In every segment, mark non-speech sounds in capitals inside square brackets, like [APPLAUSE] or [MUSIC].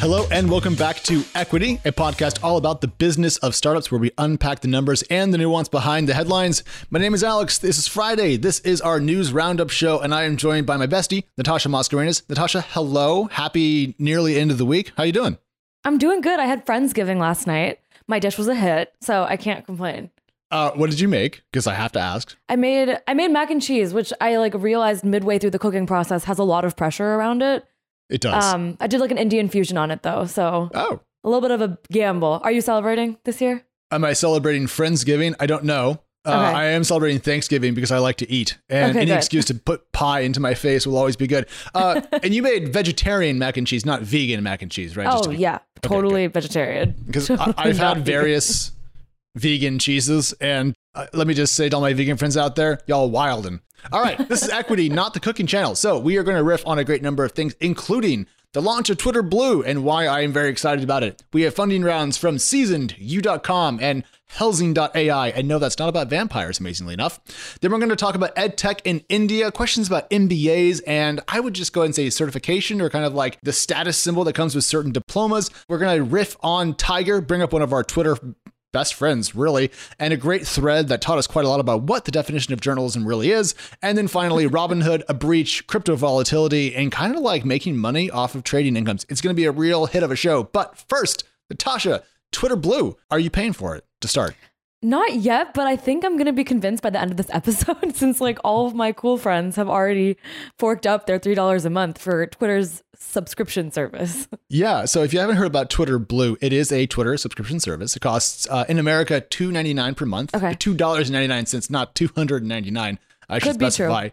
Hello, and welcome back to Equity, a podcast all about the business of startups where we unpack the numbers and the nuance behind the headlines. My name is Alex. This is Friday. This is our news roundup show, and I am joined by my bestie, Natasha Mascarenhas. Natasha, hello. Happy nearly end of the week. How you doing? I'm doing good. I had Friendsgiving last night. My dish was a hit, so I can't complain. Uh, what did you make? Because I have to ask. I made I made mac and cheese, which I like realized midway through the cooking process has a lot of pressure around it. It does. Um, I did like an Indian fusion on it though, so oh, a little bit of a gamble. Are you celebrating this year? am I celebrating Friendsgiving? I don't know. Uh, Okay. I am celebrating Thanksgiving because I like to eat, and Okay, any good. excuse to put pie into my face will always be good. Uh, [LAUGHS] and you made vegetarian mac and cheese, not vegan mac and cheese, right? Just oh yeah, totally vegetarian. because [LAUGHS] Totally I've had vegan. various vegan cheeses, and uh, let me just say to all my vegan friends out there, y'all wildin'. All right, this is Equity, not the cooking channel. So we are going to riff on a great number of things, including the launch of Twitter Blue and why I am very excited about it. We have funding rounds from Seasoned, You.com, and Helsing.ai. And no, that's not about vampires, amazingly enough. Then we're going to talk about EdTech in India, questions about MBAs, and I would just go and say certification or kind of like the status symbol that comes with certain diplomas. We're going to riff on Tiger, bring up one of our Twitter best friends, really, and a great thread that taught us quite a lot about what the definition of journalism really is. And then finally, Robinhood, a breach, crypto volatility, and kind of like making money off of trading incomes. It's going to be a real hit of a show. But first, Natasha, Twitter Blue, are you paying for it to start? Not yet, but I think I'm gonna be convinced by the end of this [LAUGHS] episode, since like all of my cool friends have already forked up their three dollars a month for Twitter's subscription service. [LAUGHS] Yeah. So if you haven't heard about Twitter Blue, it is a Twitter subscription service. It costs uh, in America two ninety nine per month. Okay. Two dollars ninety nine cents, not two hundred ninety nine. I should Could be true. specify.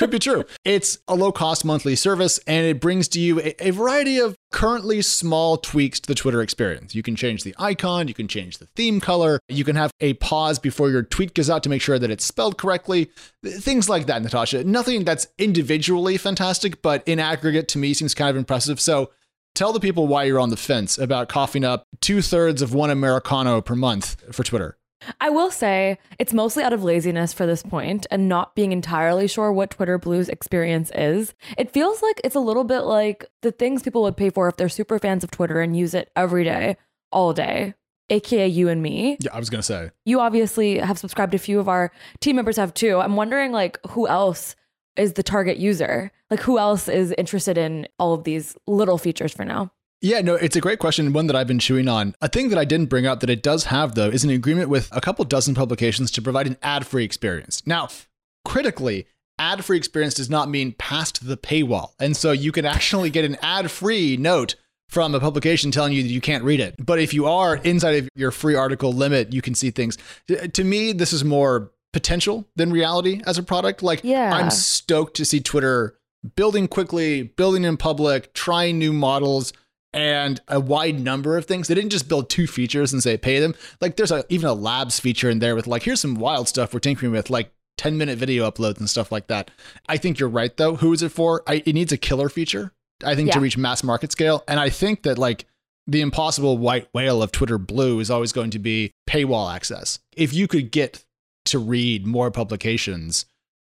Could be true. It's a low cost monthly service, and it brings to you a, a variety of currently small tweaks to the Twitter experience. You can change the icon, you can change the theme color, you can have a pause before your tweet goes out to make sure that it's spelled correctly. Things like that, Natasha. Nothing that's individually fantastic, but in aggregate to me seems kind of impressive. So tell the people why you're on the fence about coughing up two thirds of one Americano per month for Twitter. I will say it's mostly out of laziness for this point and not being entirely sure what Twitter Blue's experience is. It feels like it's a little bit like the things people would pay for if they're super fans of Twitter and use it every day, all day, aka you and me. Yeah, I was going to say. You obviously have subscribed. A few of our team members have too. I'm wondering like who else is the target user? Like who else is interested in all of these little features for now? Yeah, no, it's a great question, one that I've been chewing on. A thing that I didn't bring up that it does have, though, is an agreement with a couple dozen publications to provide an ad free experience. Now, critically, ad free experience does not mean past the paywall. And so you can actually get an ad free note from a publication telling you that you can't read it. But if you are inside of your free article limit, you can see things. To me, this is more potential than reality as a product. Like, Yeah. I'm stoked to see Twitter building quickly, building in public, trying new models and a wide number of things. They didn't just build two features and say pay them. Like there's a, even a labs feature in there with like here's some wild stuff we're tinkering with, like 10 minute video uploads and stuff like that. I think you're right though. Who is it for? I, it needs a killer feature. I think to reach mass market scale, and I think that like the impossible white whale of Twitter Blue is always going to be paywall access. If you could get to read more publications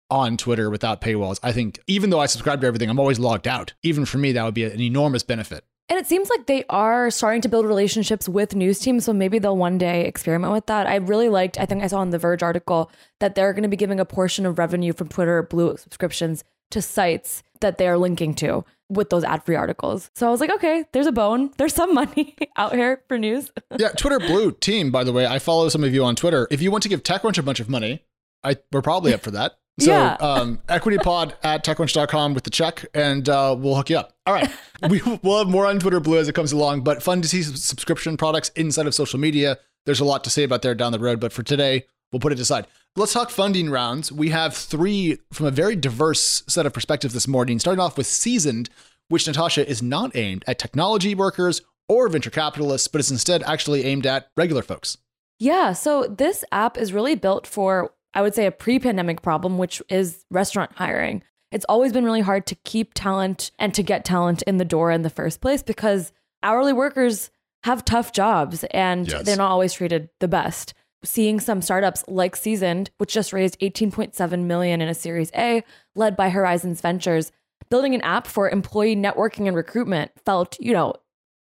on Twitter without paywalls, I think even though I subscribe to everything, I'm always logged out. Even for me, that would be an enormous benefit. And it seems like they are starting to build relationships with news teams. So maybe they'll one day experiment with that. I really liked, I think I saw in the Verge article that they're going to be giving a portion of revenue from Twitter Blue subscriptions to sites that they're linking to with those ad free articles. So I was like, okay, there's a bone. [LAUGHS] There's some money [LAUGHS] out here for news. [LAUGHS] yeah, Twitter Blue team, by the way, I follow some of you on Twitter. If you want to give TechCrunch a bunch of money, I we're probably up for that. So Yeah. um, equitypod at techcrunch.com with the check and uh, we'll hook you up. All right. [LAUGHS] we, we'll have more on Twitter Blue as it comes along, but fun to see subscription products inside of social media. There's a lot to say about there down the road, but for today, we'll put it aside. Let's talk funding rounds. We have three from a very diverse set of perspectives this morning, starting off with Seasoned, which Natasha is not aimed at technology workers or venture capitalists, but is instead actually aimed at regular folks. Yeah. So this app is really built for, I would say, a pre pandemic problem, which is restaurant hiring. It's always been really hard to keep talent and to get talent in the door in the first place because hourly workers have tough jobs and Yes. they're not always treated the best. Seeing some startups like Seasoned, which just raised 18.7 million in a Series A, led by Horizons Ventures, building an app for employee networking and recruitment felt, you know,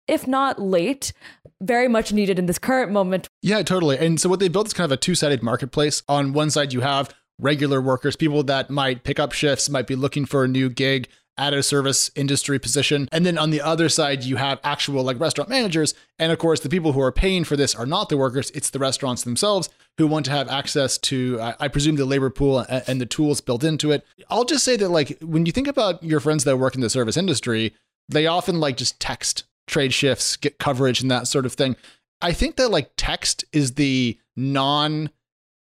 if not late, very much needed in this current moment. Yeah, totally. And so what they built is kind of a two-sided marketplace. On one side, you have regular workers, people that might pick up shifts, might be looking for a new gig at a service industry position. And then on the other side, you have actual like restaurant managers. And of course, the people who are paying for this are not the workers, it's the restaurants themselves who want to have access to, I presume, the labor pool and the tools built into it. I'll just say that, like, when you think about your friends that work in the service industry, they often like just text trade shifts, get coverage, and that sort of thing. I think that like text is the non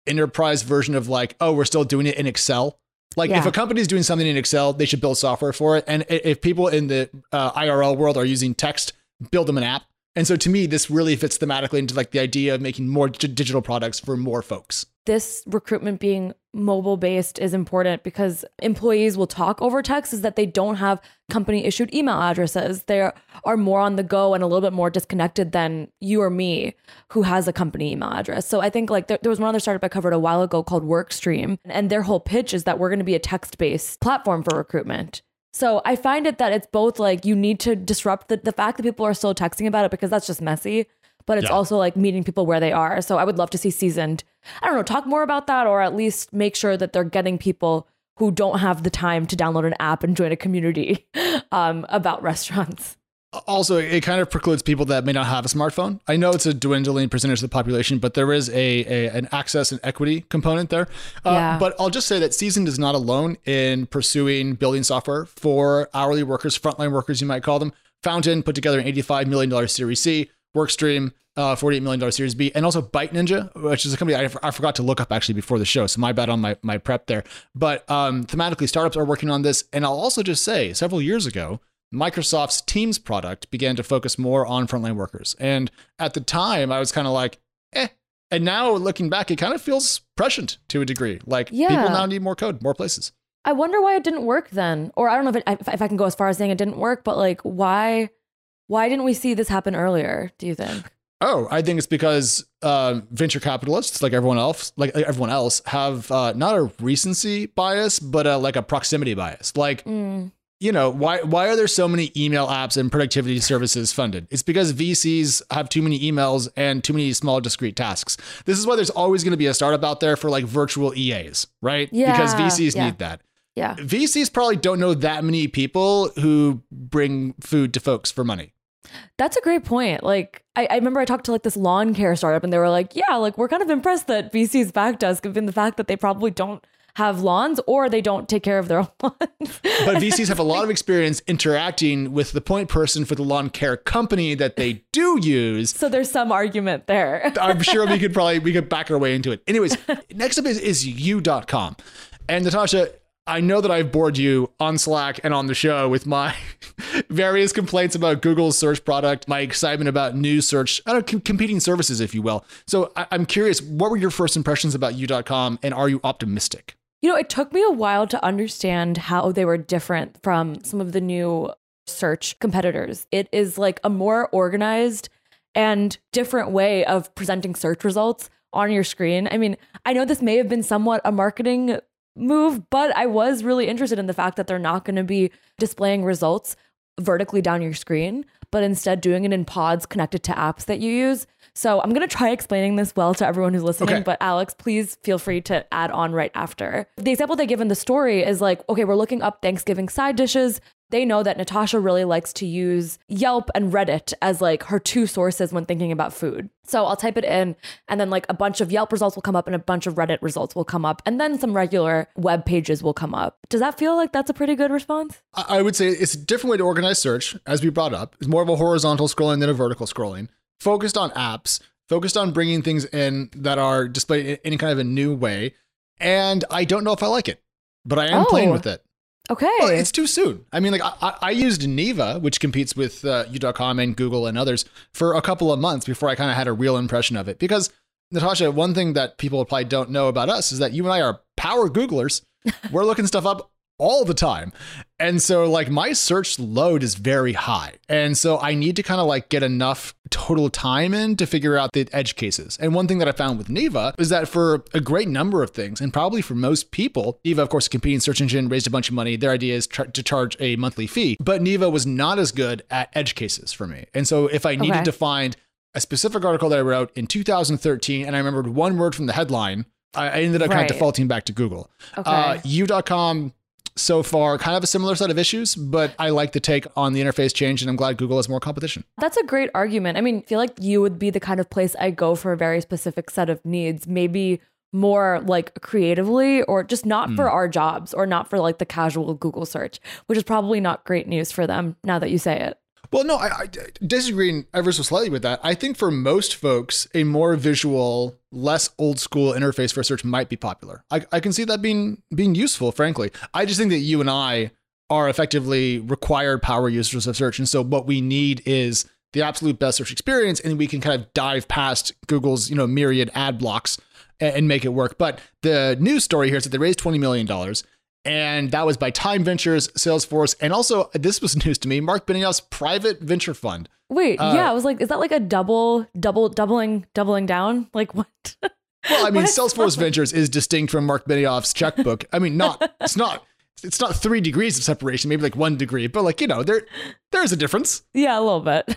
enterprise version of like, oh, we're still doing it in Excel. Like yeah. if a company is doing something in Excel, they should build software for it. And if people in the uh, IRL world are using text, build them an app. And so to me, this really fits thematically into like the idea of making more d- digital products for more folks. This recruitment being mobile based is important because employees will talk over text is that they don't have company issued email addresses. They are more on the go and a little bit more disconnected than you or me who has a company email address. So I think like there, there was one other startup I covered a while ago called Workstream and their whole pitch is that we're going to be a text based platform for recruitment. So I find it that it's both like you need to disrupt the, the fact that people are still texting about it because that's just messy, but it's yeah. also like meeting people where they are. So I would love to see seasoned, I don't know, talk more about that or at least make sure that they're getting people who don't have the time to download an app and join a community [LAUGHS] um, about restaurants also it kind of precludes people that may not have a smartphone i know it's a dwindling percentage of the population but there is a, a an access and equity component there uh, yeah. but i'll just say that seasoned is not alone in pursuing building software for hourly workers frontline workers you might call them fountain put together an $85 million series c workstream uh, $48 million Series B, and also Bite Ninja, which is a company I, I forgot to look up actually before the show. So my bad on my, my prep there. But um, thematically, startups are working on this. And I'll also just say several years ago, Microsoft's Teams product began to focus more on frontline workers. And at the time, I was kind of like, eh. And now looking back, it kind of feels prescient to a degree. Like yeah. people now need more code, more places. I wonder why it didn't work then. Or I don't know if, it, if I can go as far as saying it didn't work, but like why why didn't we see this happen earlier, do you think? Oh, I think it's because uh, venture capitalists, like everyone else, like everyone else, have uh, not a recency bias, but a, like a proximity bias. Like mm. you know why why are there so many email apps and productivity services funded? It's because vcs have too many emails and too many small discrete tasks. This is why there's always going to be a startup out there for like virtual eas right? Yeah, because vcs yeah. need that. Yeah. Vcs probably don't know that many people who bring food to folks for money that's a great point. Like, I, I, remember I talked to like this lawn care startup, and they were like, "Yeah, like we're kind of impressed that VC's backed us, given the fact that they probably don't have lawns or they don't take care of their own [LAUGHS] lawns. but VCs have a lot of experience interacting with the point person for the lawn care company that they do use. So there's some argument there. [LAUGHS] I'm sure we could [LAUGHS] probably we could back our way into it. Anyways, next up is, is you.com. And Natasha, I know that I've bored you on Slack and on the show with my [LAUGHS] various complaints about Google's search product, my excitement about new search, uh, I don't competing services, if you will. So I- I'm curious, what were your first impressions about you.com and are you optimistic? You know, it took me a while to understand how they were different from some of the new search competitors. It is like a more organized and different way of presenting search results on your screen. I mean, I know this may have been somewhat a marketing move, but I was really interested in the fact that they're not going to be displaying results vertically down your screen, but instead doing it in pods connected to apps that you use. So I'm going to try explaining this well to everyone who's listening, okay. but Alex, please feel free to add on right after. The example they give in the story is like, okay, we're looking up Thanksgiving side dishes. They know that Natasha really likes to use Yelp and Reddit as like her two sources when thinking about food. So I'll type it in and then like a bunch of Yelp results will come up and a bunch of Reddit results will come up and then some regular web pages will come up. Does that feel like that's a pretty good response? I would say it's a different way to organize search as we brought up. It's more of a horizontal scrolling than a vertical scrolling focused on apps, focused on bringing things in that are displayed in any kind of a new way. And I don't know if I like it, but I am oh, playing with it. Okay. Well, it's too soon. I mean, like I, I used Neeva, which competes with uh, you.com and Google and others for a couple of months before I kind of had a real impression of it. Because Natasha, one thing that people probably don't know about us is that you and I are power Googlers. [LAUGHS] We're looking stuff up all the time. And so like my search load is very high. And so I need to kind of like get enough total time in to figure out the edge cases. And one thing that I found with Neeva is that for a great number of things, and probably for most people, Neeva, of course, a competing search engine, raised a bunch of money. Their idea is tr- to charge a monthly fee. But Neeva was not as good at edge cases for me. And so if I needed Okay. to find a specific article that I wrote in 2013 and I remembered one word from the headline, I, ended up kind of defaulting back to Google. Okay. Uh, U.com so far kind of a similar set of issues, but I like the take on the interface change and I'm glad Google has more competition. That's a great argument. I mean, I feel like you would be the kind of place I go for a very specific set of needs, maybe more like creatively or just not for hmm. our jobs or not for like the casual Google search, which is probably not great news for them now that you say it. Well, no, I, I disagree ever so slightly with that. I think for most folks, a more visual, less old school interface for search might be popular. I, I can see that being being useful, frankly. I just think that you and I are effectively required power users of search, and so what we need is the absolute best search experience, and we can kind of dive past Google's you know myriad ad blocks and, and make it work. But the news story here is that they raised twenty million dollars. And that was by Time Ventures, Salesforce, and also this was [LAUGHS] news to me, Marc Benioff's private venture fund. Wait, Uh, yeah, I was like, is that like a double, double, doubling, doubling down? [LAUGHS] Like what? Well, I mean? [LAUGHS] Salesforce Ventures is distinct from Marc Benioff's checkbook. I mean, not it's not it's not three degrees of separation, maybe like one degree, but like you know, there there's a difference, yeah, a little bit.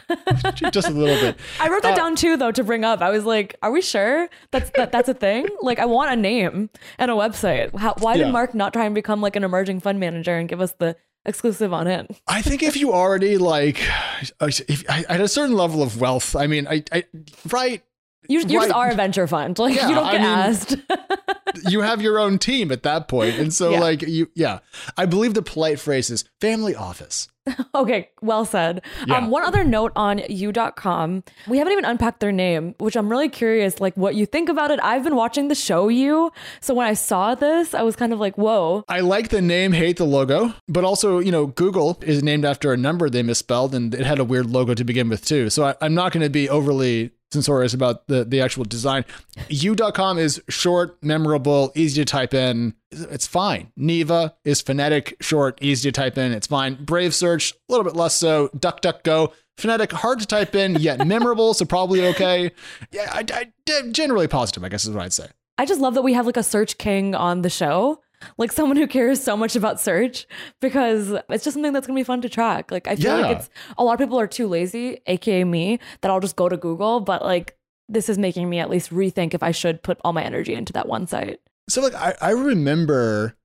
[LAUGHS] just a little bit. [LAUGHS] I wrote that Uh, down too, though, to bring up. I was like, "Are we sure that's that, that's a thing? [LAUGHS] Like, I want a name and a website. How, why Yeah. did Marc not try and become like an emerging fund manager and give us the exclusive on it? I think if you already like, [SIGHS] if, at a certain level of wealth, I mean, I, I right, You, you just are a venture fund. [LAUGHS] Like, Yeah, you don't I get mean- asked. [LAUGHS] you have your own team at that point, and so Yeah. like you, yeah, I believe the polite phrase is family office. [LAUGHS] okay, well said. Yeah. Um, one other note on you.com. We haven't even unpacked their name, which I'm really curious, like what you think about it. I've been watching the show you. So when I saw this, I was kind of like, whoa. I like the name, hate the logo, but also, you know, Google is named after a number they misspelled and it had a weird logo to begin with, too. So I, I'm not going to be overly censorious about the, the actual design. You.com is short, memorable, easy to type in. It's fine. Neeva is phonetic, short, easy to type in. It's fine. Brave Search, a little bit less so. DuckDuckGo, phonetic, hard to type in, yet [LAUGHS] memorable, so probably okay. Yeah, I, I, generally positive, I guess is what I'd say. I just love that we have like a search king on the show. Like someone who cares so much about search because it's just something that's gonna be fun to track. Like I feel Yeah. like it's a lot of people are too lazy, aka me, that I'll just go to Google, but like this is making me at least rethink if I should put all my energy into that one site. So like I, I remember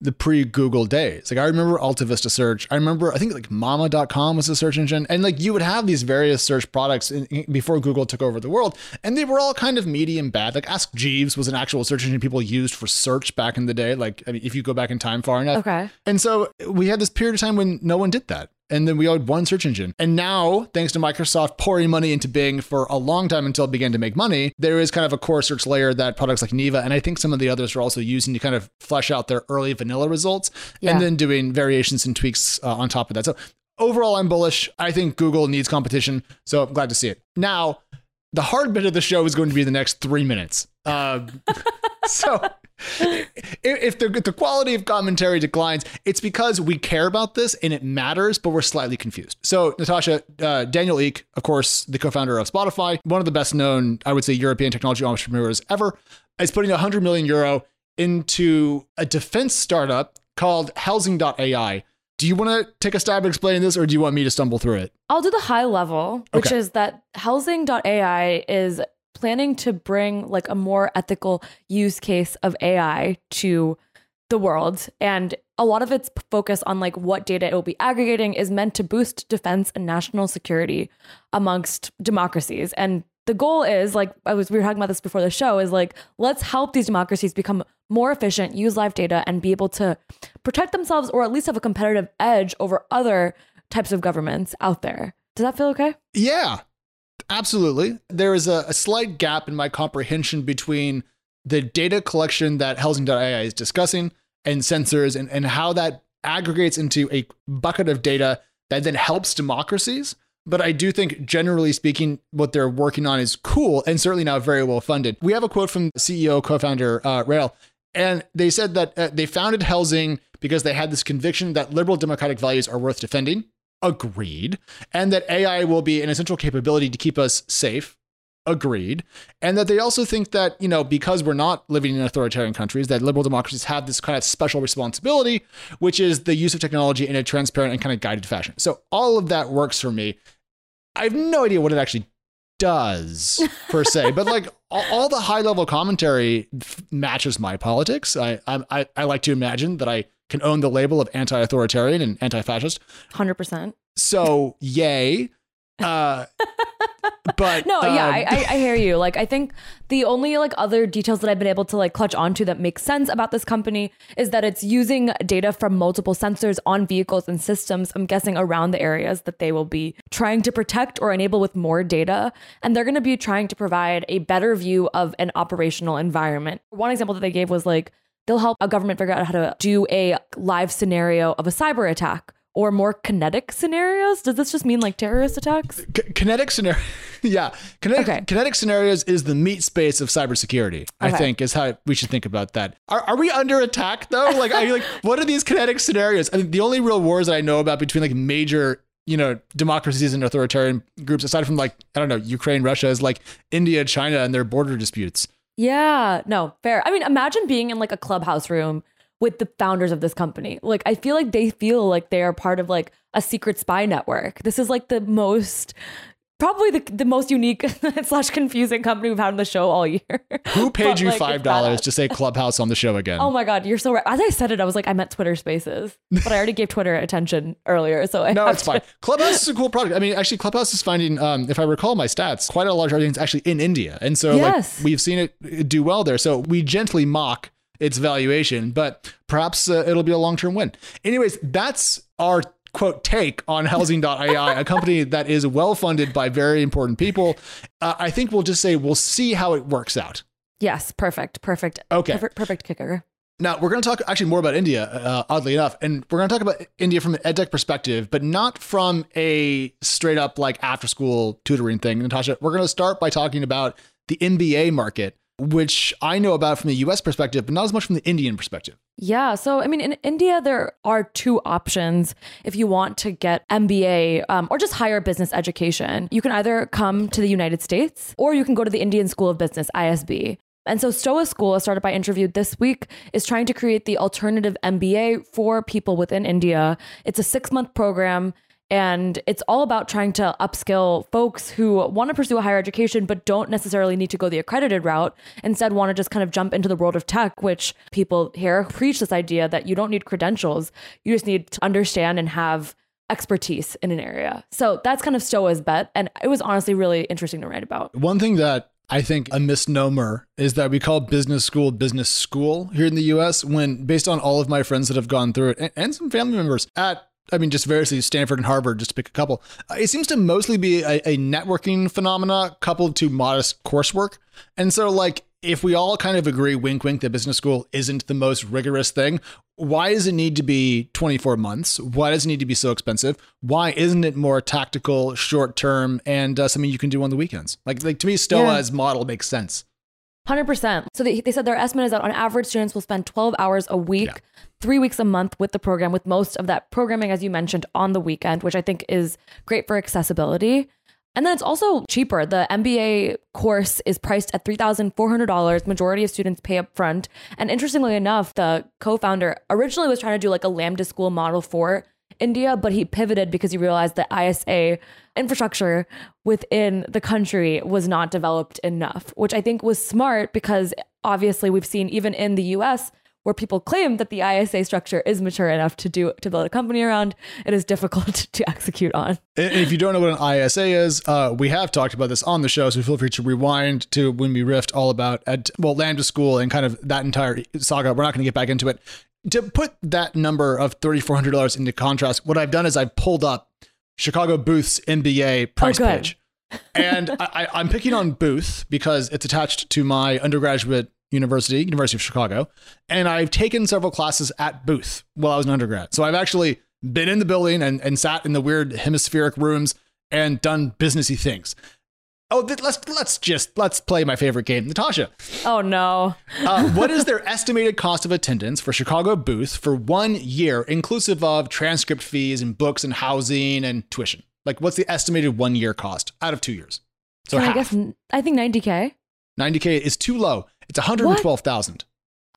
the pre-Google days. Like I remember Alta Vista search. I remember I think like mamma.com was a search engine. And like you would have these various search products in, in- before Google took over the world. And they were all kind of medium bad. Like Ask Jeeves was an actual search engine people used for search back in the day. Like I mean, if you go back in time far enough. Okay. And so we had this period of time when no one did that. And then we had one search engine. And now, thanks to Microsoft pouring money into Bing for a long time until it began to make money, there is kind of a core search layer that products like Neeva and I think some of the others are also using to kind of flesh out their early vanilla results Yeah. and then doing variations and tweaks uh, on top of that. So overall, I'm bullish. I think Google needs competition. So I'm glad to see it. Now, the hard bit of the show is going to be the next three minutes. Uh, [LAUGHS] so if, the, the quality of commentary declines, it's because we care about this and it matters, but we're slightly confused. So, Natasha, uh, Daniel Ek, of course, the co founder of Spotify, one of the best known, I would say, European technology entrepreneurs ever, is putting 100 million euro into a defense startup called Helsing.ai. Do you want to take a stab at explaining this, or do you want me to stumble through it? I'll do the high level, which Okay. is that helsing.ai is planning to bring like a more ethical use case of AI to the world. And a lot of its focus on like what data it will be aggregating is meant to boost defense and national security amongst democracies. And the goal is like I was we were talking about this before the show is like let's help these democracies become more efficient, use live data and be able to protect themselves or at least have a competitive edge over other types of governments out there. Does that feel okay? Yeah, absolutely. There is a, a slight gap in my comprehension between the data collection that Helsing.ai is discussing and sensors and, and how that aggregates into a bucket of data that then helps democracies. But I do think, generally speaking, what they're working on is cool and certainly now very well funded. We have a quote from CEO, co founder uh, Reil, and they said that uh, they founded Housing because they had this conviction that liberal democratic values are worth defending. Agreed. And that AI will be an essential capability to keep us safe. Agreed. And that they also think that, you know, because we're not living in authoritarian countries, that liberal democracies have this kind of special responsibility, which is the use of technology in a transparent and kind of guided fashion. So all of that works for me. I have no idea what it actually does per se, [LAUGHS] but like all, all the high level commentary f- matches my politics. I, I I like to imagine that I can own the label of anti-authoritarian and anti-fascist. Hundred percent. So yay. Uh, [LAUGHS] but No, yeah, um, I, I, I hear you. Like, I think the only like other details that I've been able to like clutch onto that makes sense about this company is that it's using data from multiple sensors on vehicles and systems. I'm guessing around the areas that they will be trying to protect or enable with more data, and they're going to be trying to provide a better view of an operational environment. One example that they gave was like they'll help a government figure out how to do a live scenario of a cyber attack or more kinetic scenarios. Does this just mean like terrorist attacks? K- kinetic scenario, [LAUGHS] yeah, kinetic, Okay. kinetic scenarios is the meat space of cybersecurity. I think is how we should think about that. Are, are we under attack though? Like, are you like, [LAUGHS] what are these kinetic scenarios? I mean, the only real wars that I know about between like major, you know, democracies and authoritarian groups, aside from like I don't know, Ukraine, Russia, is like India, China, and their border disputes. Yeah, no, fair. I mean, imagine being in like a clubhouse room with the founders of this company. Like, I feel like they feel like they are part of like a secret spy network. This is like the most, probably the, the most unique [LAUGHS] slash confusing company we've had on the show all year. Who [LAUGHS] paid But, you like, five dollars to say Clubhouse on the show again? Oh my god, you're so right. As I said it, I was like, I meant Twitter Spaces, but I already gave Twitter attention earlier, so I No, it's to- fine. Clubhouse is a [LAUGHS] cool product. I mean, actually, Clubhouse is finding, um, if I recall my stats, quite a large audience actually in India, and so Yes. like we've seen it do well there. So we gently mock its valuation, but perhaps uh, it'll be a long term win. Anyways, that's our quote take on helsing.ai a company that is well funded by very important people uh, i think we'll just say we'll see how it works out Yes, perfect, perfect. Okay. perfect, perfect kicker. Now, we're going to talk actually more about India, uh, oddly enough. And we're going to talk about India from an edtech perspective, but not from a straight up like after school tutoring thing. Natasha, we're going to start by talking about the MBA market, which I know about from the US perspective, but not as much from the Indian perspective. Yeah. So, I mean, in India, there are two options if you want to get MBA um, or just higher business education. You can either come to the United States or you can go to the Indian School of Business, ISB. And so, Stoa School, started by Interviewed this week, is trying to create the alternative MBA for people within India. It's a six month program. And it's all about trying to upskill folks who want to pursue a higher education, but don't necessarily need to go the accredited route. Instead, want to just kind of jump into the world of tech, which people here preach this idea that you don't need credentials. You just need to understand and have expertise in an area. So that's kind of Stoa's bet. And it was honestly really interesting to write about. One thing that I think a misnomer is that we call business school business school here in the US when based on all of my friends that have gone through it and, and some family members at I mean, just variously Stanford and Harvard, just to pick a couple. uh, It seems to mostly be a, a networking phenomena coupled to modest coursework. And so, like, if we all kind of agree, wink, wink, that business school isn't the most rigorous thing, why does it need to be 24 months? Why does it need to be so expensive? Why isn't it more tactical, short term, and uh, something you can do on the weekends? Like, like to me, Stoa's model makes sense. 100%. So they, they said their estimate is that on average, students will spend 12 hours a week, Yeah. three weeks a month with the program, with most of that programming, as you mentioned, on the weekend, which I think is great for accessibility. And then it's also cheaper. The MBA course is priced at $3,400. Majority of students pay up front. And interestingly enough, the co founder originally was trying to do like a Lambda school model for India, but he pivoted because he realized that ISA infrastructure within the country was not developed enough, which I think was smart because obviously we've seen even in the US where people claim that the ISA structure is mature enough to do to build a company around, it is difficult [LAUGHS] to execute on. If you don't know what an ISA is, uh, we have talked about this on the show, so feel free to rewind to when we riffed all about at well Lambda School and kind of that entire saga. We're not going to get back into it. To put that number of thirty four hundred dollars into contrast, what I've done is I've pulled up Chicago Booth's MBA price oh, good. page, and I, I, I'm picking on Booth because it's attached to my undergraduate university, University of Chicago, and I've taken several classes at Booth while I was an undergrad. So I've actually been in the building and, and sat in the weird hemispheric rooms and done businessy things. Oh, th- let's let's just let's play my favorite game, Natasha. Oh no. Uh, what is their estimated cost of attendance for Chicago booth for one year, inclusive of transcript fees and books and housing and tuition? Like, what's the estimated one year cost out of two years? So I guess I think 90k. 90k is too low. It's 112,000.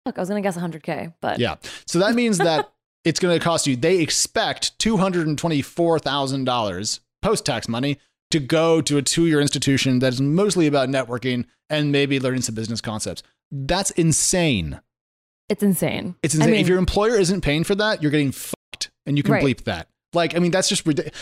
Look, I was gonna guess 100k, but Yeah. So that means that it's going to cost you. They expect two hundred and twenty-four thousand dollars post-tax money to go to a two-year institution that is mostly about networking and maybe learning some business concepts. That's insane. it's insane. It's I insane. mean- if your employer isn't paying for that, you're getting fucked, and you can Right. bleep that. Like, I mean, that's just ridiculous.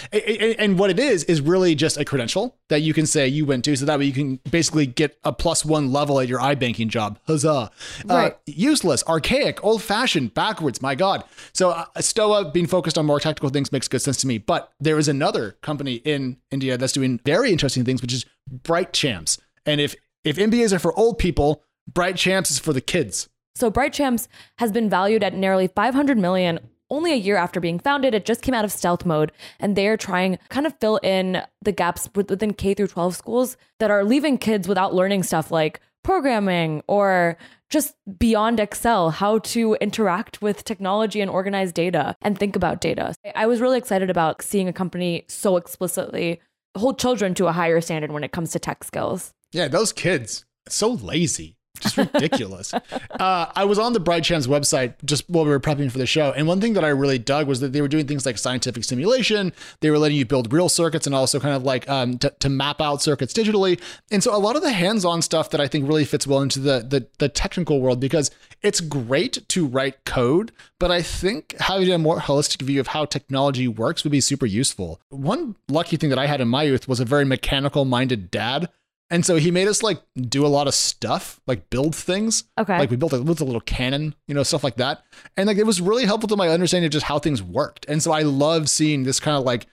And what it is is really just a credential that you can say you went to, so that way you can basically get a plus one level at your iBanking job. Huzzah! Right. Uh, useless, archaic, old-fashioned, backwards. My God. So uh, Stoa being focused on more tactical things makes good sense to me. But there is another company in India that's doing very interesting things, which is Bright Champs. And if if MBAs are for old people, Bright Champs is for the kids. So Bright Champs has been valued at nearly 500 million only a year after being founded. It just came out of stealth mode and they are trying kind of fill in the gaps within K through 12 schools that are leaving kids without learning stuff like programming or just beyond Excel, how to interact with technology and organize data and think about data. I was really excited about seeing a company so explicitly hold children to a higher standard when it comes to tech skills. Yeah, those kids, so lazy. Just ridiculous. [LAUGHS] uh, I was on the Bright Champs website just while we were prepping for the show. And one thing that I really dug was that they were doing things like scientific simulation. They were letting you build real circuits and also kind of like um, to, to map out circuits digitally. And so a lot of the hands on stuff that I think really fits well into the, the, the technical world because it's great to write code, but I think having a more holistic view of how technology works would be super useful. One lucky thing that I had in my youth was a very mechanical minded dad. And so he made us like do a lot of stuff, like build things. Okay. Like we built a, built a little cannon, you know, stuff like that. And like it was really helpful to my understanding of just how things worked. And so I love seeing this kind of like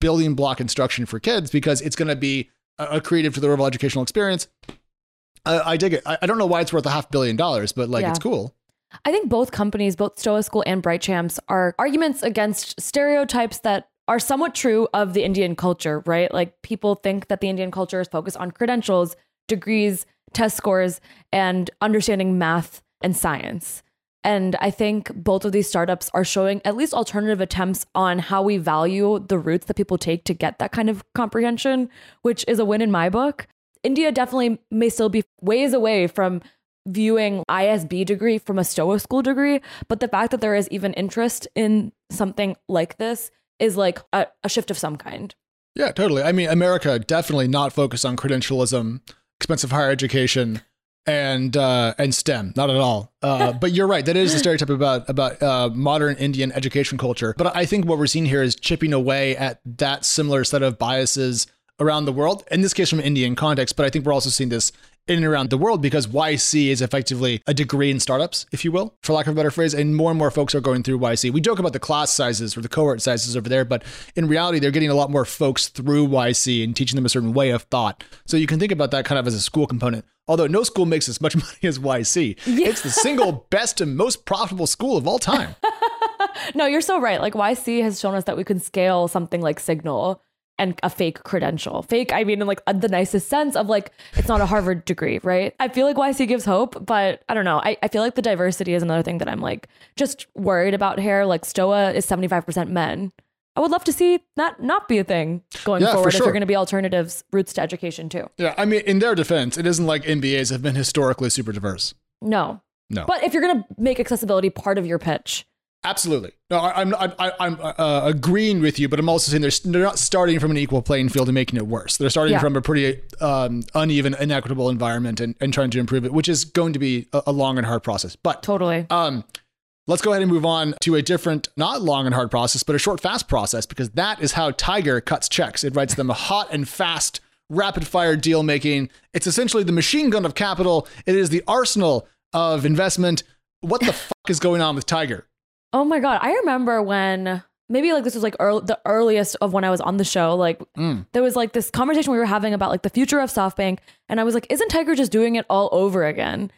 building block instruction for kids because it's going to be a, a creative to the overall educational experience. I, I dig it. I, I don't know why it's worth a half billion dollars, but like Yeah. it's cool. I think both companies, both Stoa School and Bright Champs, are arguments against stereotypes that are somewhat true of the Indian culture, right? Like people think that the Indian culture is focused on credentials, degrees, test scores, and understanding math and science. And I think both of these startups are showing at least alternative attempts on how we value the routes that people take to get that kind of comprehension, which is a win in my book. India definitely may still be ways away from viewing ISB degree from a Stoa school degree, but the fact that there is even interest in something like this is like a, a shift of some kind. Yeah, totally. I mean, America definitely not focused on credentialism, expensive higher education, and uh, and STEM. Not at all. Uh, [LAUGHS] but you're right. That is a stereotype about about uh, modern Indian education culture. But I think what we're seeing here is chipping away at that similar set of biases around the world. In this case, from Indian context. But I think we're also seeing this in and around the world because YC is effectively a degree in startups, if you will, for lack of a better phrase. And more and more folks are going through YC. We joke about the class sizes or the cohort sizes over there, but in reality, they're getting a lot more folks through YC and teaching them a certain way of thought. So you can think about that kind of as a school component. Although no school makes as much [LAUGHS] money as YC, yeah. it's the single best and most profitable school of all time. [LAUGHS] No, you're so right. Like YC has shown us that we can scale something like Signal and a fake credential. Fake, I mean, in like the nicest sense of like, it's not a Harvard degree, right? I feel like YC gives hope, but I don't know. I, I feel like the diversity is another thing that I'm like just worried about here. Like Stoa is 75% men. I would love to see that not be a thing going Yeah, for forward if sure. you're going to be alternatives routes to education too. Yeah, I mean, in their defense, it isn't like MBAs have been historically super diverse. No. No. But if you're going to make accessibility part of your pitch, Absolutely. No, I, I'm I, I'm uh, agreeing with you, but I'm also saying they're, they're not starting from an equal playing field and making it worse. They're starting Yeah. from a pretty um, uneven, inequitable environment and, and trying to improve it, which is going to be a, a long and hard process. But totally. um, let's go ahead and move on to a different, not long and hard process, but a short, fast process, because that is how Tiger cuts checks. It writes them a hot and fast, rapid fire deal making. It's essentially the machine gun of capital, it is the arsenal of investment. What the [LAUGHS] fuck is going on with Tiger? Oh my god, I remember when maybe like this was like earl the earliest of when I was on the show. Like Mm. there was like this conversation we were having about like the future of SoftBank, and I was like, isn't Tiger just doing it all over again?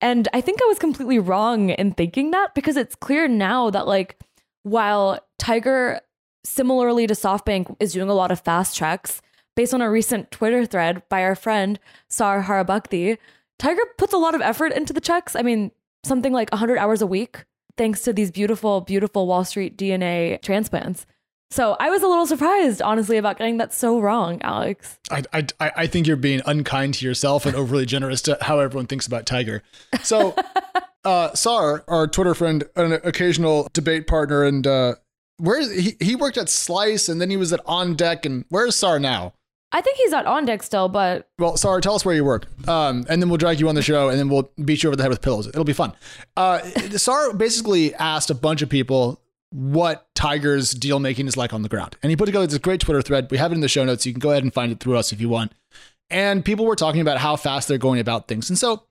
And I think I was completely wrong in thinking that because it's clear now that like while Tiger similarly to SoftBank is doing a lot of fast checks, based on a recent Twitter thread by our friend Sar Haribhakti, Tiger puts a lot of effort into the checks. I mean, something like 100 hours a week, thanks to these beautiful, beautiful Wall Street DNA transplants. So I was a little surprised, honestly, about getting that so wrong, Alex. I, I, I think you're being unkind to yourself and overly generous to how everyone thinks about Tiger. So, [LAUGHS] uh, Sar, our Twitter friend, an occasional debate partner, and uh, where he he worked at Slice, and then he was at On Deck, and where's Sar now? I think he's not On Deck still, but Well, Sar, tell us where you work, um, and then we'll drag you on the show, and then we'll beat you over the head with pillows. It'll be fun. Uh, [LAUGHS] Sar basically asked a bunch of people what Tiger's deal making is like on the ground. And he put together this great Twitter thread. We have it in the show notes. You can go ahead and find it through us if you want. And people were talking about how fast they're going about things. And so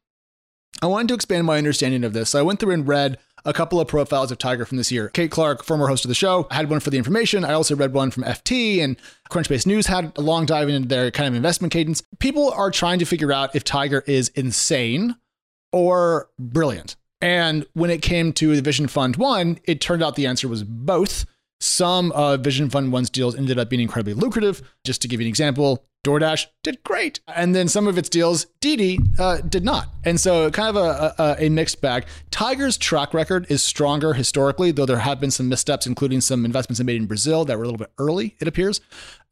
I wanted to expand my understanding of this. So I went through and read a couple of profiles of Tiger from this year. Kate Clark, former host of the show, had one for the information. I also read one from FT and Crunchbase News had a long dive into their kind of investment cadence. People are trying to figure out if Tiger is insane or brilliant. And when it came to the Vision Fund One, it turned out the answer was both. Some of Vision Fund One's deals ended up being incredibly lucrative. Just to give you an example, DoorDash did great. And then some of its deals, Didi, uh, did not. And so kind of a, a, a, mixed bag. Tiger's track record is stronger historically, though there have been some missteps, including some investments they made in Brazil that were a little bit early, it appears.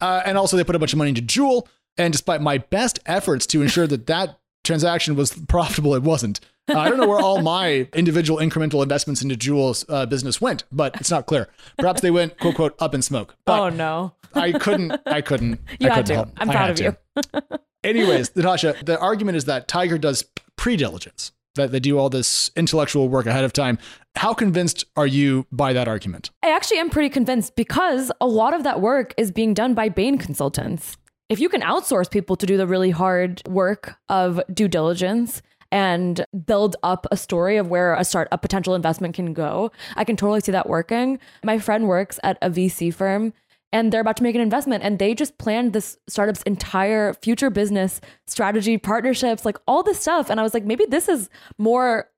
Uh, and also they put a bunch of money into Juul. And despite my best efforts to ensure that that transaction was profitable, it wasn't. Uh, I don't know where all my individual incremental investments into Juul's uh, business went, but it's not clear. Perhaps they went quote quote up in smoke. But oh no, I couldn't. I couldn't. [LAUGHS] You I had couldn't to. help. I'm proud of you. to. [LAUGHS] [LAUGHS] Anyways, Natasha, the argument is that Tiger does pre diligence, that they do all this intellectual work ahead of time. How convinced are you by that argument? I actually am pretty convinced because a lot of that work is being done by Bain consultants. If you can outsource people to do the really hard work of due diligence and build up a story of where a start a potential investment can go, I can totally see that working. My friend works at a VC firm and they're about to make an investment and they just planned this startup's entire future business strategy partnerships like all this stuff. And i was like maybe this is more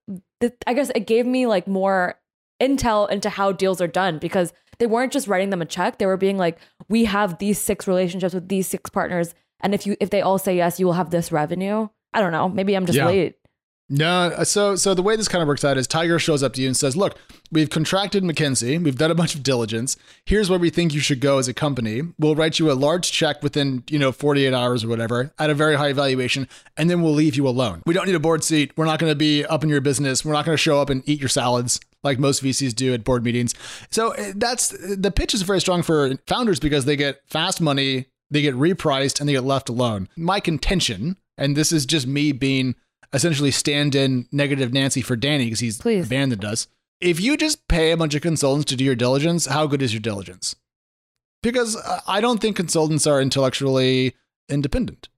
i guess it gave me like more intel into how deals are done because they weren't just writing them a check. They were being like we have these six relationships with these six partners and if you if they all say yes you will have this revenue i don't know maybe i'm just Yeah. late No, so so the way this kind of works out is Tiger shows up to you and says, "Look, we've contracted McKinsey. We've done a bunch of diligence. Here's where we think you should go as a company. We'll write you a large check within, you know, 48 hours or whatever at a very high valuation, and then we'll leave you alone. We don't need a board seat. We're not going to be up in your business. We're not going to show up and eat your salads like most VCs do at board meetings. So uh, that's the pitch is very strong for founders because they get fast money, they get repriced, and they get left alone. My contention, and this is just me being essentially stand in negative Nancy for Danny because he's Please. abandoned us. If you just pay a bunch of consultants to do your diligence, how good is your diligence? Because uh, I don't think consultants are intellectually independent.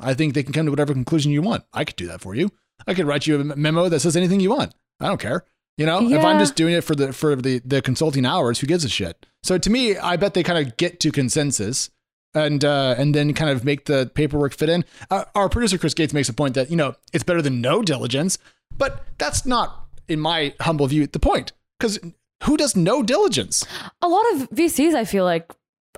I think they can come to whatever conclusion you want. I could do that for you. I could write you a memo that says anything you want. I don't care. You know, if I'm just doing it for the for the the consulting hours, who gives a shit? So to me, I bet they kind of get to consensus and uh, and then kind of make the paperwork fit in. Uh, our producer Chris Gates makes a point that you know it's better than no diligence, but that's not, in my humble view, the point. Because who does no diligence? a lot of VCs, I feel like,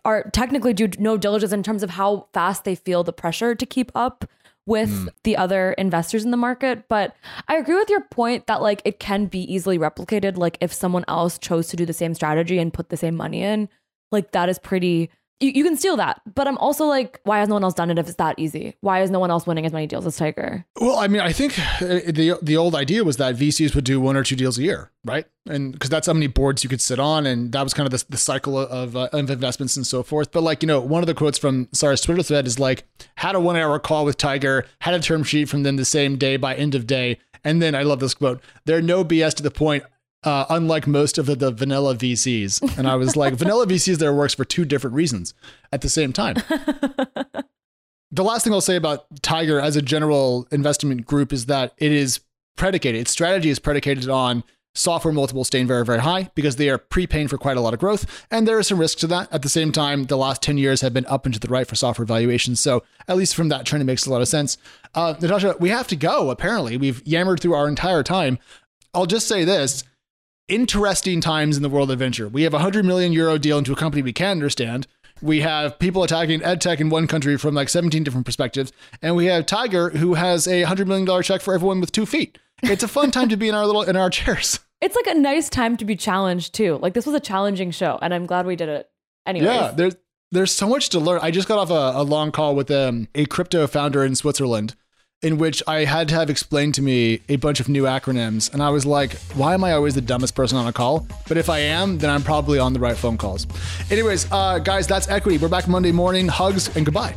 are technically do no diligence in terms of how fast they feel the pressure to keep up with the other investors in the market. But I agree with your point that like it can be easily replicated. Like if someone else chose to do the same strategy and put the same money in, like that is pretty. You, you can steal that, but I'm also like, why has no one else done it if it's that easy? Why is no one else winning as many deals as Tiger? Well, I mean, I think uh, the the old idea was that VCs would do one or two deals a year, right? And because that's how many boards you could sit on, and that was kind of the, the cycle of, uh, of investments and so forth. But like, you know, one of the quotes from Sarah's Twitter thread is like, had a one hour call with Tiger, had a term sheet from them the same day by end of day, and then I love this quote: "They're no BS to the point." Uh, unlike most of the, the vanilla VCs, and I was like, vanilla VCs there works for two different reasons at the same time. [LAUGHS] The last thing I'll say about Tiger as a general investment group is that it is predicated, its strategy is predicated on software multiples staying very, very high because they are prepaying for quite a lot of growth. And there is some risk to that. At the same time, the last 10 years have been up and to the right for software valuations. So at least from that trend, it makes a lot of sense. Uh, Natasha, we have to go, apparently. We've yammered through our entire time. I'll just say this interesting times in the world of venture. We have a 100 million euro deal into a company we can understand. We have people attacking edtech in one country from like 17 different perspectives. And we have Tiger, who has a $100 million check for everyone with two feet. It's a fun time to be in our little in our chairs. [LAUGHS] It's like a nice time to be challenged too. Like this was a challenging show, and I'm glad we did it. Anyways. Yeah, there's there's so much to learn. I just got off a, a long call with um, a crypto founder in Switzerland, in which I had to have explained to me a bunch of new acronyms, and I was like, "Why am I always the dumbest person on a call?" But if I am, then I'm probably on the right phone calls. Anyways, uh, guys, that's equity. We're back Monday morning. Hugs and goodbye.